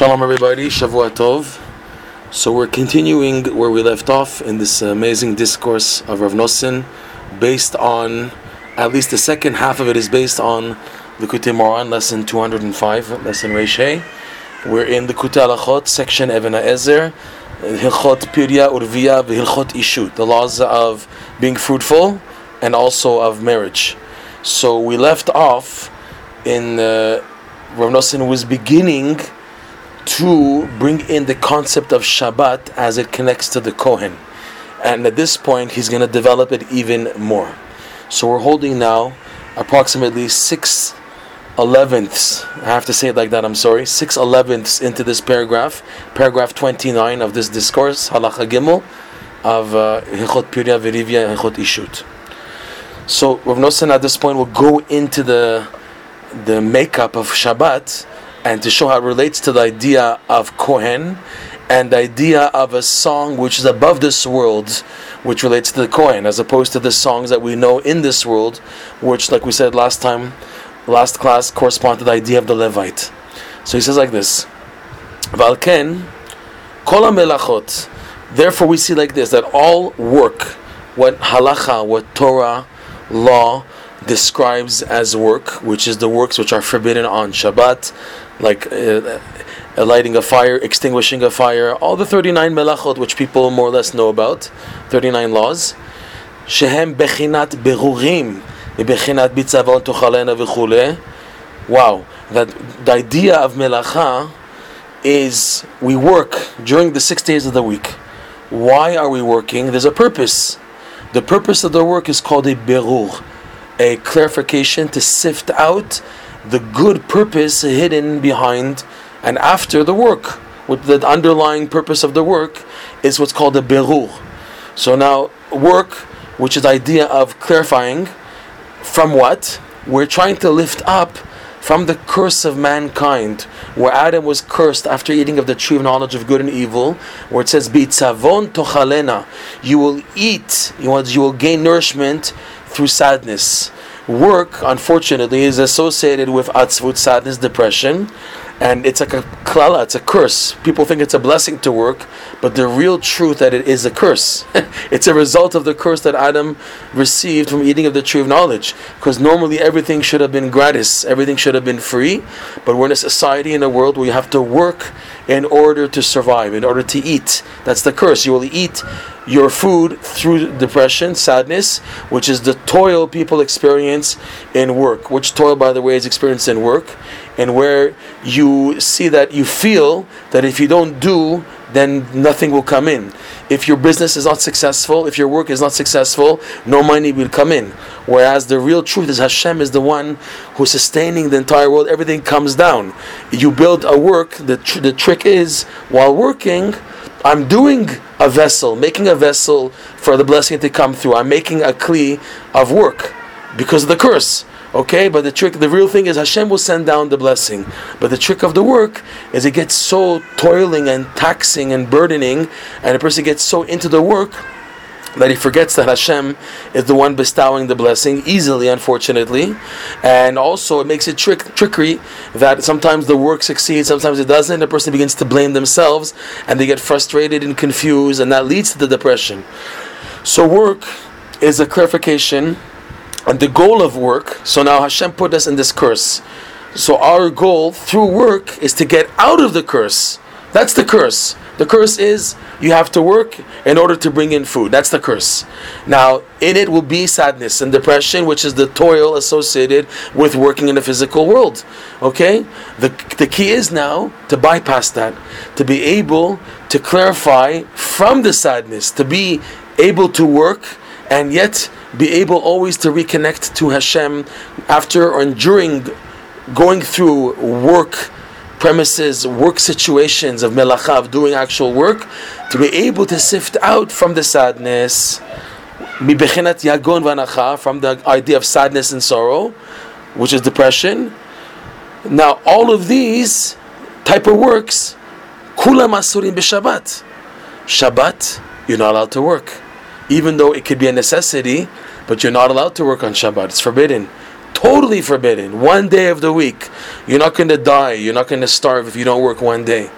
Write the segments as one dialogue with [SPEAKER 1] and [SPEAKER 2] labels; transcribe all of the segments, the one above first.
[SPEAKER 1] Shalom, everybody. Shavua Tov. So we're continuing where we left off in this amazing discourse of Rav Nosson, based on at least the second half of it is based on the Likutei Moharan, lesson 205, lesson Reishay. We're in the Likutei Halachot, section Even HaEzer, Hilchot Pirya Urviya, Hilchot Ishut, the laws of being fruitful and also of marriage. So we left off in uh, Rav Nosson was beginning to bring in the concept of Shabbat as it connects to the Kohen. And at this point, he's going to develop it even more. So we're holding now approximately six elevenths. I have to say it like that. I'm sorry. Six elevenths into this paragraph, paragraph 29 of this discourse, Halacha Gimel, of uh, Hilchot Pirya Verivya and Ishut. So Rav Nosson at this point will go into the the makeup of Shabbat and to show how it relates to the idea of Kohen and the idea of a song which is above this world, which relates to the Kohen, as opposed to the songs that we know in this world, which, like we said last time, last class, correspond to the idea of the Levite. So he says like this: Valken, kol melachot. Therefore, we see like this that all work, what halacha, what Torah, law describes as work, which is the works which are forbidden on Shabbat, like uh, uh, lighting a fire, extinguishing a fire, all the 39 melachot which people more or less know about, 39 laws. Shehem bechinat berurim, bechinat bitzavon tochalena v'chule. Wow, that the idea of melacha is we work during the six days of the week. Why are we working? There's a purpose. The purpose of the work is called a berur, a clarification to sift out the good purpose hidden behind and after the work. With the underlying purpose of the work is what's called a berur. So now, work, which is the idea of clarifying, from what? We're trying to lift up from the curse of mankind, where Adam was cursed after eating of the tree of knowledge of good and evil, where it says, "Bitzavon tochalena," you will eat, you will, you will gain nourishment through sadness work, unfortunately, is associated with atzvut, sadness, depression, and it's like a klala, it's a curse. People think it's a blessing to work, but the real truth that it is a curse. it's a result of the curse that Adam received from eating of the tree of knowledge. Because normally everything should have been gratis, everything should have been free, but we're in a society in a world where you have to work in order to survive, in order to eat. That's the curse. You will eat your food through depression, sadness, which is the toil people experience in work. Which toil, by the way, is experienced in work, and where you see that you feel that if you don't do, then nothing will come in. If your business is not successful, if your work is not successful, no money will come in. Whereas the real truth is Hashem is the one who's sustaining the entire world. Everything comes down. You build a work. The tr- the trick is while working I'm doing a vessel, making a vessel for the blessing to come through. I'm making a kli of work because of the curse. Okay, but the trick, the real thing is Hashem will send down the blessing. But the trick of the work is it gets so toiling and taxing and burdening, and a person gets so into the work that he forgets that Hashem is the one bestowing the blessing easily, unfortunately, and also it makes it trick trickery that sometimes the work succeeds, sometimes it doesn't. The person begins to blame themselves, and they get frustrated and confused, and that leads to the depression. So work is a clarification, the goal of work. So now Hashem put us in this curse. So our goal through work is to get out of the curse. That's the curse. The curse is you have to work in order to bring in food. That's the curse. Now, in it will be sadness and depression, which is the toil associated with working in the physical world. Okay? The, the key is now to bypass that, to be able to clarify from the sadness, to be able to work and yet be able always to reconnect to Hashem after or during going through work premises, work situations of melacha, of doing actual work, to be able to sift out from the sadness, yagon vanacha, from the idea of sadness and sorrow, which is depression. Now, all of these type of works, kulam asurim b'Shabbat. Shabbat, you're not allowed to work, even though it could be a necessity, but you're not allowed to work on Shabbat. It's forbidden. Totally forbidden. One day of the week. You're not going to die. You're not going to starve if you don't work one day.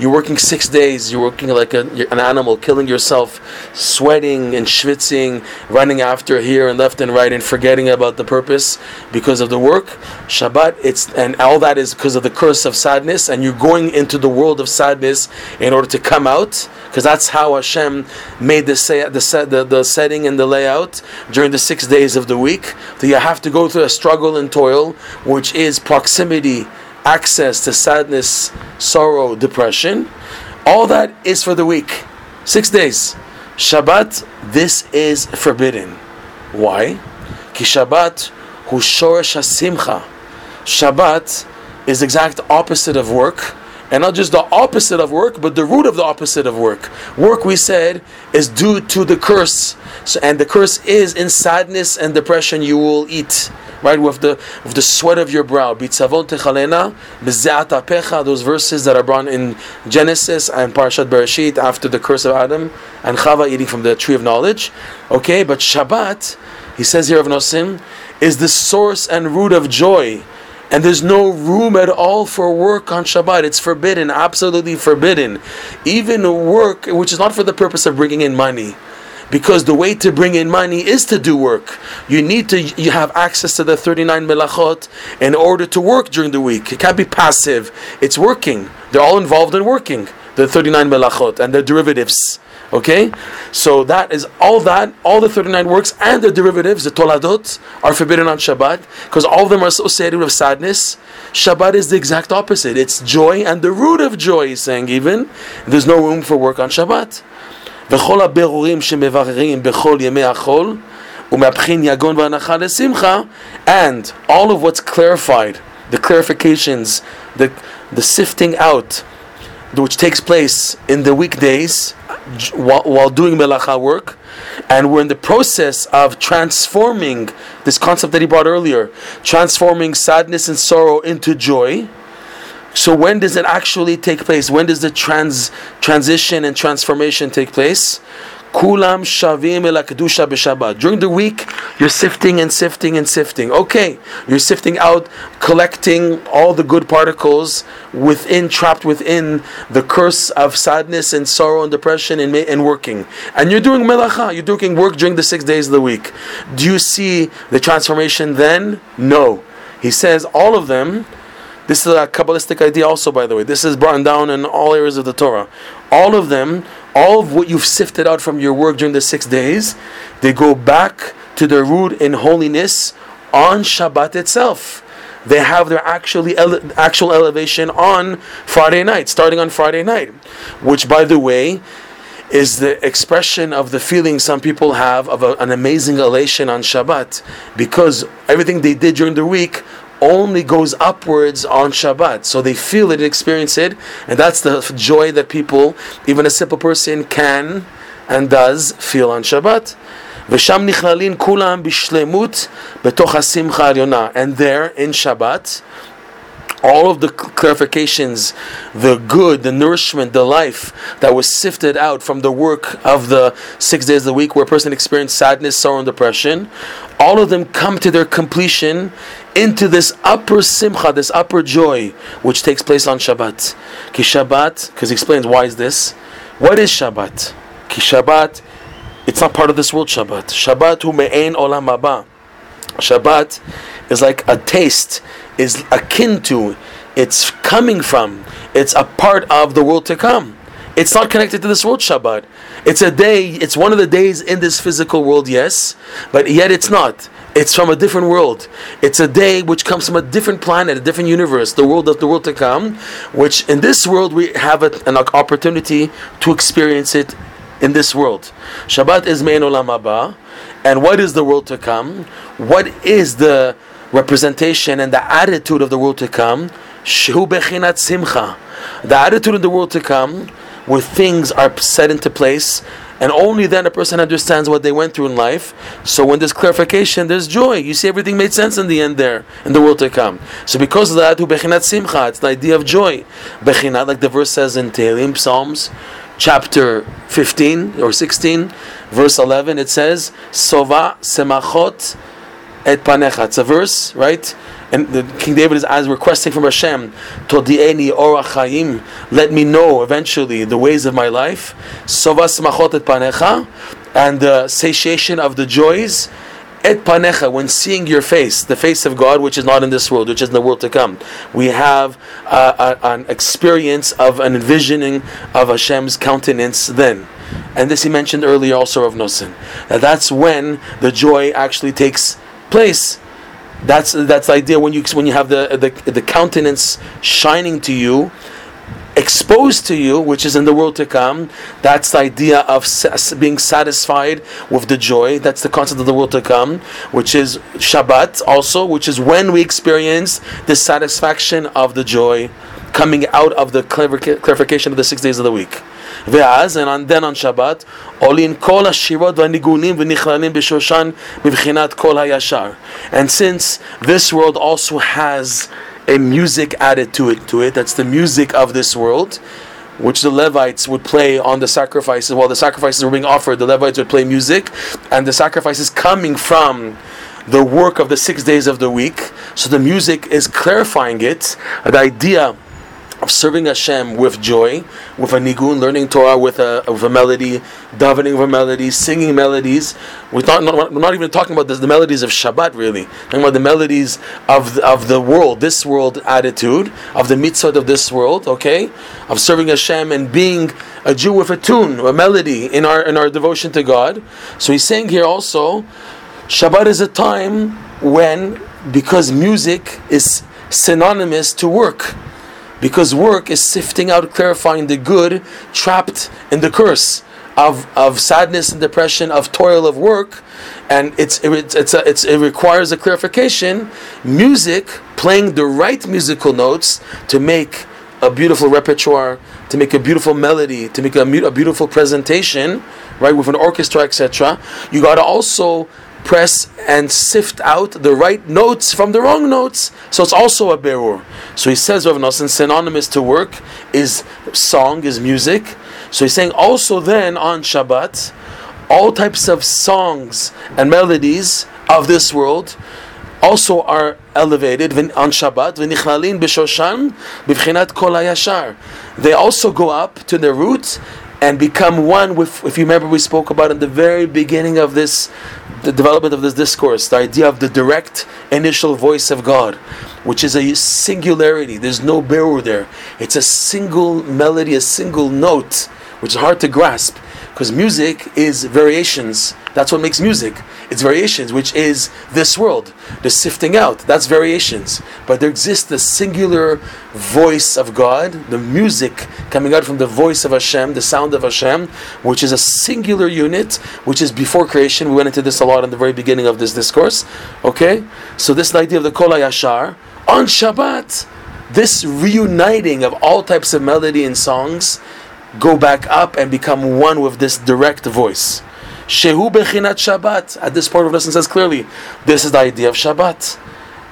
[SPEAKER 1] You're working six days. You're working like a, an animal, killing yourself, sweating and schwitzing, running after here and left and right, and forgetting about the purpose because of the work. Shabbat, it's and all that is because of the curse of sadness, and you're going into the world of sadness in order to come out, because that's how Hashem made the, say, the, the the setting and the layout during the six days of the week. So you have to go through a struggle and toil, which is proximity access to sadness, sorrow, depression. All that is for the week. Six days. Shabbat, this is forbidden. Why? Ki Shabbat hu shoresh. Shabbat is exact opposite of work. And not just the opposite of work, but the root of the opposite of work. Work, we said, is due to the curse. So, and the curse is in sadness and depression you will eat right? With the with the sweat of your brow. Techalena, pecha. Those verses that are brought in Genesis and Parashat Bereshit after the curse of Adam and Chava eating from the tree of knowledge. Okay, but Shabbat, he says here Rav Nosson, is the source and root of joy. And there's no room at all for work on Shabbat. It's forbidden, absolutely forbidden. Even work which is not for the purpose of bringing in money because the way to bring in money is to do work. You need to you have access to the 39 melachot in order to work during the week. It can't be passive. It's working. They're all involved in working The 39 melachot and the derivatives. Okay? So that is all that, all the 39 works and the derivatives, the toladot, are forbidden on Shabbat because all of them are associated with sadness. Shabbat is the exact opposite. It's joy and the root of joy, he's saying even. There's no room for work on Shabbat. וכל הבירורים שמבררים בכל ימי החול ומהבחין יגון והנחה לשמחה and all of what's clarified the clarifications the, the sifting out which takes place in the weekdays while, while doing melacha work and we're in the process of transforming this concept that he brought earlier transforming sadness and sorrow into joy so when does it actually take place? When does the trans transition and transformation take place? Kulam shavim kedusha b'Shabbat. During the week, you're sifting and sifting and sifting. Okay, you're sifting out, collecting all the good particles within, trapped within the curse of sadness and sorrow and depression and, and working. And you're doing melacha. You're doing work during the six days of the week. Do you see the transformation then? No. He says all of them this is a Kabbalistic idea, also, by the way. This is brought down in all areas of the Torah. All of them, all of what you've sifted out from your work during the six days, they go back to their root in holiness on Shabbat itself. They have their actually ele- actual elevation on Friday night, starting on Friday night, which, by the way, is the expression of the feeling some people have of a, an amazing elation on Shabbat because everything they did during the week only goes upwards on Shabbat. So they feel it, experience it, and that's the joy that people, even a simple person, can and does feel on Shabbat. ושם נכללים כולם בשלמות בתוך השמחה העליונה. And there, in Shabbat, all of the clarifications, the good, the nourishment, the life that was sifted out from the work of the six days of the week where a person experienced sadness, sorrow, and depression, all of them come to their completion into this upper simcha, this upper joy, which takes place on Shabbat. Ki Shabbat, because he explains why is this. What is Shabbat? Ki Shabbat, it's not part of this world Shabbat. Shabbat hu me'ein olam haba. Shabbat is like a taste, is akin to, it's coming from, it's a part of the world to come. It's not connected to this world Shabbat. It's a day, it's one of the days in this physical world, yes, but yet it's not. It's from a different world. It's a day which comes from a different planet, a different universe, the world of the world to come, which in this world we have a, an opportunity to experience it in this world. Shabbat is Mein Olam Haba, and what is the world to come? What is the representation and the attitude of the world to come? Shu Bechinat Simcha. The attitude of the world to come, where things are set into place, and only then a person understands what they went through in life. So when there's clarification, there's joy. You see, everything made sense in the end there, in the world to come. So because of that, bechinat simcha, it's the idea of joy. Bechinat, like the verse says in Tehillim, Psalms, chapter 15 or 16, verse 11, it says, Sova semachot et panecha. It's a verse, right? And the, King David is as requesting from Hashem, Todieni orachayim, let me know eventually the ways of my life. Sovas machot et panecha, and the satiation of the joys. Et panecha, when seeing your face, the face of God, which is not in this world, which is in the world to come, we have uh, a, an experience of an envisioning of Hashem's countenance then. And this he mentioned earlier also Rav Nosson. That that's when the joy actually takes place. That's that's the idea when you when you have the the, the countenance shining to you, exposed to you, which is in the world to come. That's the idea of being satisfied with the joy. That's the concept of the world to come, which is Shabbat also, which is when we experience the satisfaction of the joy coming out of the clarification of the six days of the week. ואז, and then on Shabbat, עולים כל השירות והניגונים ונכללים בשושן מבחינת כל הישר. And since this world also has a music added to it, to it, that's the music of this world, which the Levites would play on the sacrifices. While the sacrifices were being offered, the Levites would play music, and the sacrifices coming from the work of the six days of the week. So the music is clarifying it, the idea of serving Hashem with joy, with a nigun, learning Torah with a, with a melody, davening with a melody, singing melodies. We're not, not, we're not even talking about the melodies of Shabbat, really. Talking about the melodies of the, of the world, this world attitude, of the mitzvot of this world, okay? Of serving Hashem and being a Jew with a tune, a melody in our, in our devotion to God. So he's saying here also, Shabbat is a time when, because music is synonymous to work because work is sifting out, clarifying the good trapped in the curse of, of sadness and depression, of toil of work, and it's, it's, it's, a, it's it requires a clarification. Music, playing the right musical notes to make a beautiful repertoire, to make a beautiful melody, to make a, a beautiful presentation, right, with an orchestra, etc. You got to also press and sift out the right notes from the wrong notes. So it's also a berur. So he says, Rav Nosson, synonymous to work is song, is music. So he's saying also then on Shabbat, all types of songs and melodies of this world also are elevated on Shabbat. They also go up to the root and become one with, if you remember, we spoke about in the very beginning of this, the development of this discourse, the idea of the direct initial voice of God, which is a singularity. There's no berur there. It's a single melody, a single note, which is hard to grasp because music is variations. That's what makes music. It's variations, which is this world. The sifting out, that's variations. But there exists the singular voice of God, the music coming out from the voice of Hashem, the sound of Hashem, which is a singular unit, which is before creation. We went into this a lot in the very beginning of this discourse. Okay? So, this idea of the Kol Yashar on Shabbat, this reuniting of all types of melody and songs go back up and become one with this direct voice. Shehu bechinat Shabbat. At this part of the lesson says clearly, this is the idea of Shabbat.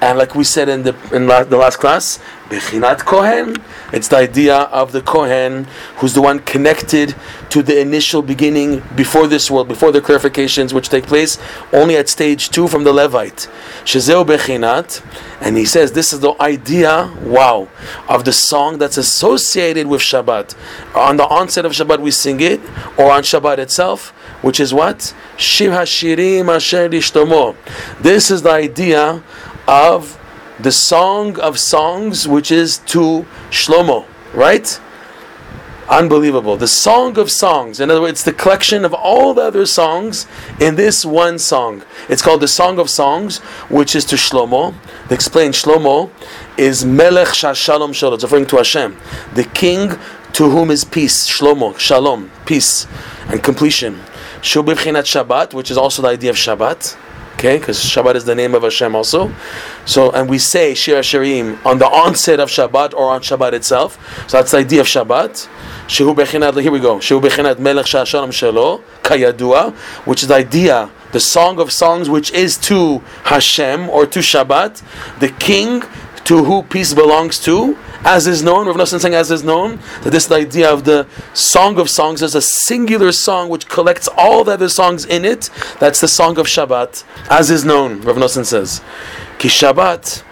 [SPEAKER 1] And like we said in the in la, the last class, bechinat Kohen. It's the idea of the Kohen, who's the one connected to the initial beginning before this world, before the clarifications which take place only at stage two from the Levite. Shezeu bechinat, and he says this is the idea, wow, of the song that's associated with Shabbat. On the onset of Shabbat we sing it, or on Shabbat itself, which is what? Shir Hashirim Asher. This is the idea of the song of songs, which is to Shlomo, right? Unbelievable. The song of songs. In other words, the collection of all the other songs in this one song. It's called the Song of Songs, which is to Shlomo. They explain Shlomo is Melech Shalom Shalom. It's referring to Hashem, the king to whom is peace. Shlomo, Shalom, peace and completion. Shubivchinat Shabbat, which is also the idea of Shabbat. Okay, because Shabbat is the name of Hashem also. So, and we say Shir Shirim on the onset of Shabbat or on Shabbat itself. So that's the idea of Shabbat. Shehu bechinat. Here we go. Shehu bechinat Melech Shalom Shelo Kayadua, which is the idea, the song of songs, which is to Hashem or to Shabbat, the King to who peace belongs to, as is known, Rav Nosson saying as is known, that this is the idea of the Song of Songs is a singular song which collects all the other songs in it. That's the Song of Shabbat, as is known, Rav Nosson says. Ki Shabbat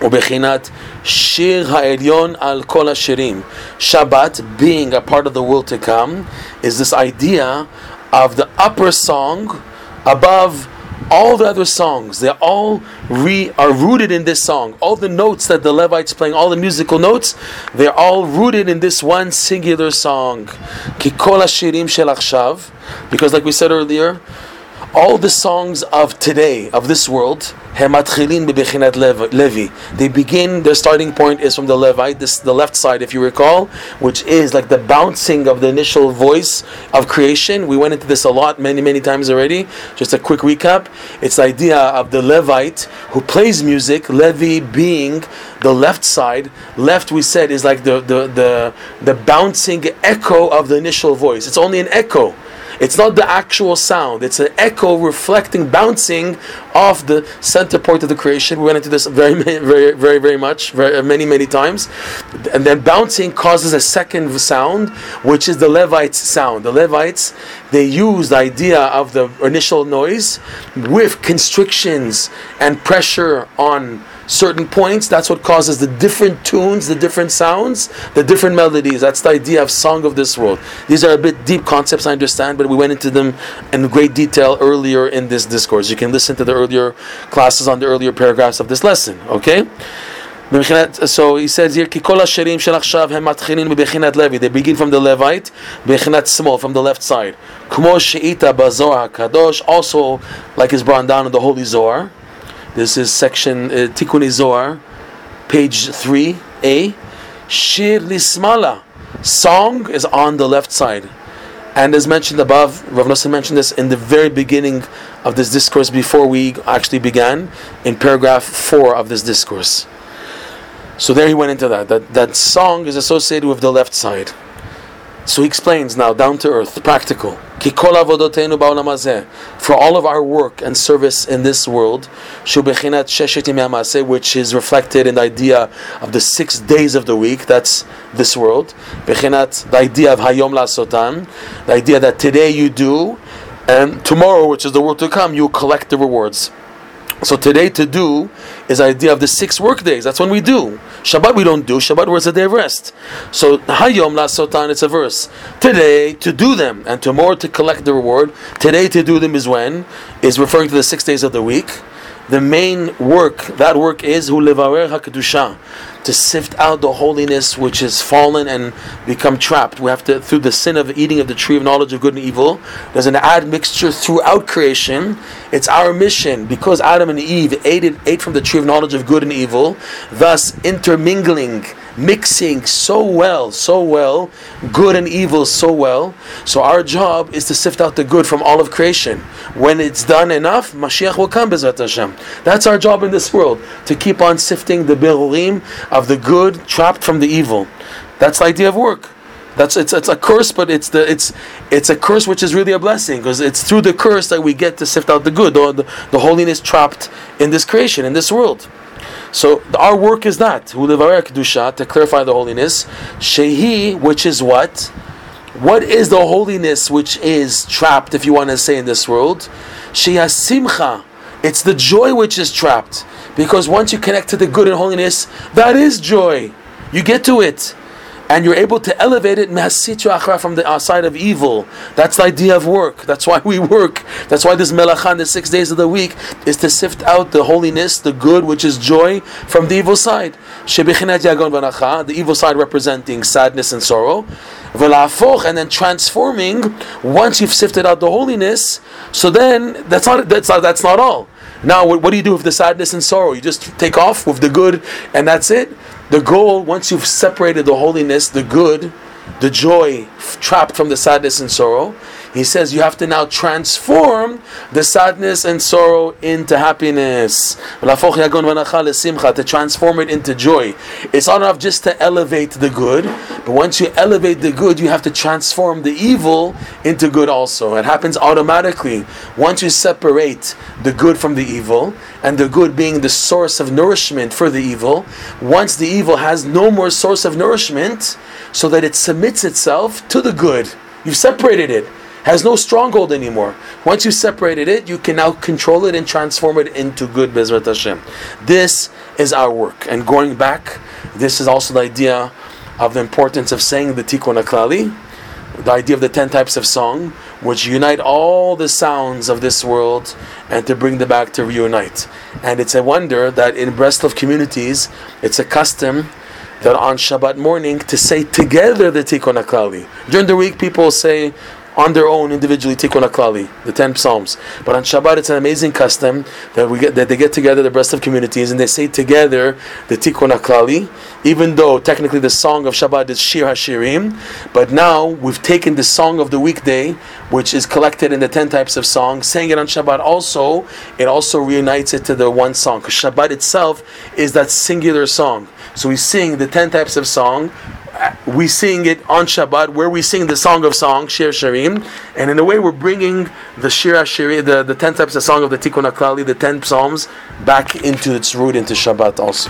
[SPEAKER 1] ובחינת שיר העליון al kol השירים. Shabbat, being a part of the world to come, is this idea of the upper song above all the other songs. They all re, are rooted in this song. All the notes that the Levites playing, all the musical notes, they're all rooted in this one singular song. Shel because like we said earlier, all the songs of today, of this world, Levi. They begin, their starting point is from the Levite, this the left side, if you recall, which is like the bouncing of the initial voice of creation. We went into this a lot, many, many times already. Just a quick recap. It's the idea of the Levite who plays music, Levi being the left side. Left, we said, is like the, the, the, the bouncing echo of the initial voice. It's only an echo. It's not the actual sound. It's an echo reflecting, bouncing off the center point of the creation. We went into this very, very, very, very much, very, many, many times. And then bouncing causes a second sound, which is the Levites sound. The Levites, they use the idea of the initial noise with constrictions and pressure on certain points. That's what causes the different tunes, the different sounds, the different melodies. That's the idea of song of this world. These are a bit deep concepts, I understand, but we went into them in great detail earlier in this discourse. You can listen to the earlier classes on the earlier paragraphs of this lesson. Okay. So he says here, Achshav Hem Matchinin Bebechinat Levi. They begin from the Levite, Bechinat small, from the left side. Kmo Sheita Bazoar Kadosh, also like is brought down in the Holy Zohar. This is section uh, Tikkun Zohar, page 3a. Shir Lismala. Song is on the left side. And as mentioned above, Rav Nosson mentioned this in the very beginning of this discourse before we actually began, in paragraph 4 of this discourse. So there he went into that. That, that song is associated with the left side. So he explains now, down to earth, practical. For all of our work and service in this world, which is reflected in the idea of the six days of the week, that's this world. The idea of Hayom Lasotan, the idea that today you do, and tomorrow, which is the world to come, you collect the rewards. So today to do is idea of the six work days. That's when we do. Shabbat we don't do. Shabbat was a day of rest. So Hayom La Sotan, it's a verse. Today to do them and tomorrow to collect the reward. Today to do them is when is referring to the six days of the week the main work, that work is hu hakadusha, to sift out the holiness which is fallen and become trapped. We have to, through the sin of eating of the tree of knowledge of good and evil, there's an admixture throughout creation. It's our mission, because Adam and Eve ate, it, ate from the tree of knowledge of good and evil, thus intermingling mixing so well, so well, good and evil so well. So our job is to sift out the good from all of creation. When it's done enough, Mashiach will come, Bezrat Hashem. That's our job in this world, to keep on sifting the berurim of the good trapped from the evil. That's the idea of work. That's it's, it's a curse, but it's the it's it's a curse which is really a blessing because it's through the curse that we get to sift out the good, the, the, the holiness trapped in this creation, in this world. So our work is that to clarify the holiness. Shehi, which is what? What is the holiness which is trapped, if you want to say, in this world? Sheha simcha. It's the joy which is trapped. Because once you connect to the good and holiness, that is joy. You get to it and you're able to elevate it from the uh, side of evil. That's the idea of work. That's why we work. That's why this melachan, the six days of the week, is to sift out the holiness, the good, which is joy, from the evil side. The evil side representing sadness and sorrow. And then transforming, once you've sifted out the holiness, so then that's not that's not, that's not all. Now, what, what do you do with the sadness and sorrow? You just take off with the good, and that's it. The goal, once you've separated the holiness, the good, the joy trapped from the sadness and sorrow, He says you have to now transform the sadness and sorrow into happiness. To transform it into joy. It's not enough just to elevate the good, but once you elevate the good, you have to transform the evil into good also. It happens automatically. Once you separate the good from the evil, and the good being the source of nourishment for the evil, once the evil has no more source of nourishment, so that it submits itself to the good. You've separated it, has no stronghold anymore. Once you separated it, you can now control it and transform it into good Bezrat Hashem. This is our work. And going back, this is also the idea of the importance of saying the Tikkun HaKlali, the idea of the ten types of song, which unite all the sounds of this world and to bring them back to reunite. And it's a wonder that in Breslov communities, it's a custom that on Shabbat morning to say together the Tikkun HaKlali. During the week, people say on their own individually Tikkun HaKlali, the ten psalms. But on Shabbat, it's an amazing custom that we get that they get together the Breslov communities and they say together the Tikkun HaKlali. Even though technically the song of Shabbat is Shir Hashirim, but now we've taken the song of the weekday, which is collected in the ten types of songs, saying it on Shabbat also, it also reunites it to the one song. Because Shabbat itself is that singular song. So we sing the ten types of song we sing it on Shabbat, where we sing the song of songs, Shir Shirim, and in a way we're bringing the Shir Shirim, the, the ten types of song of the Tikkun HaKlali, the ten psalms, back into its root into Shabbat also.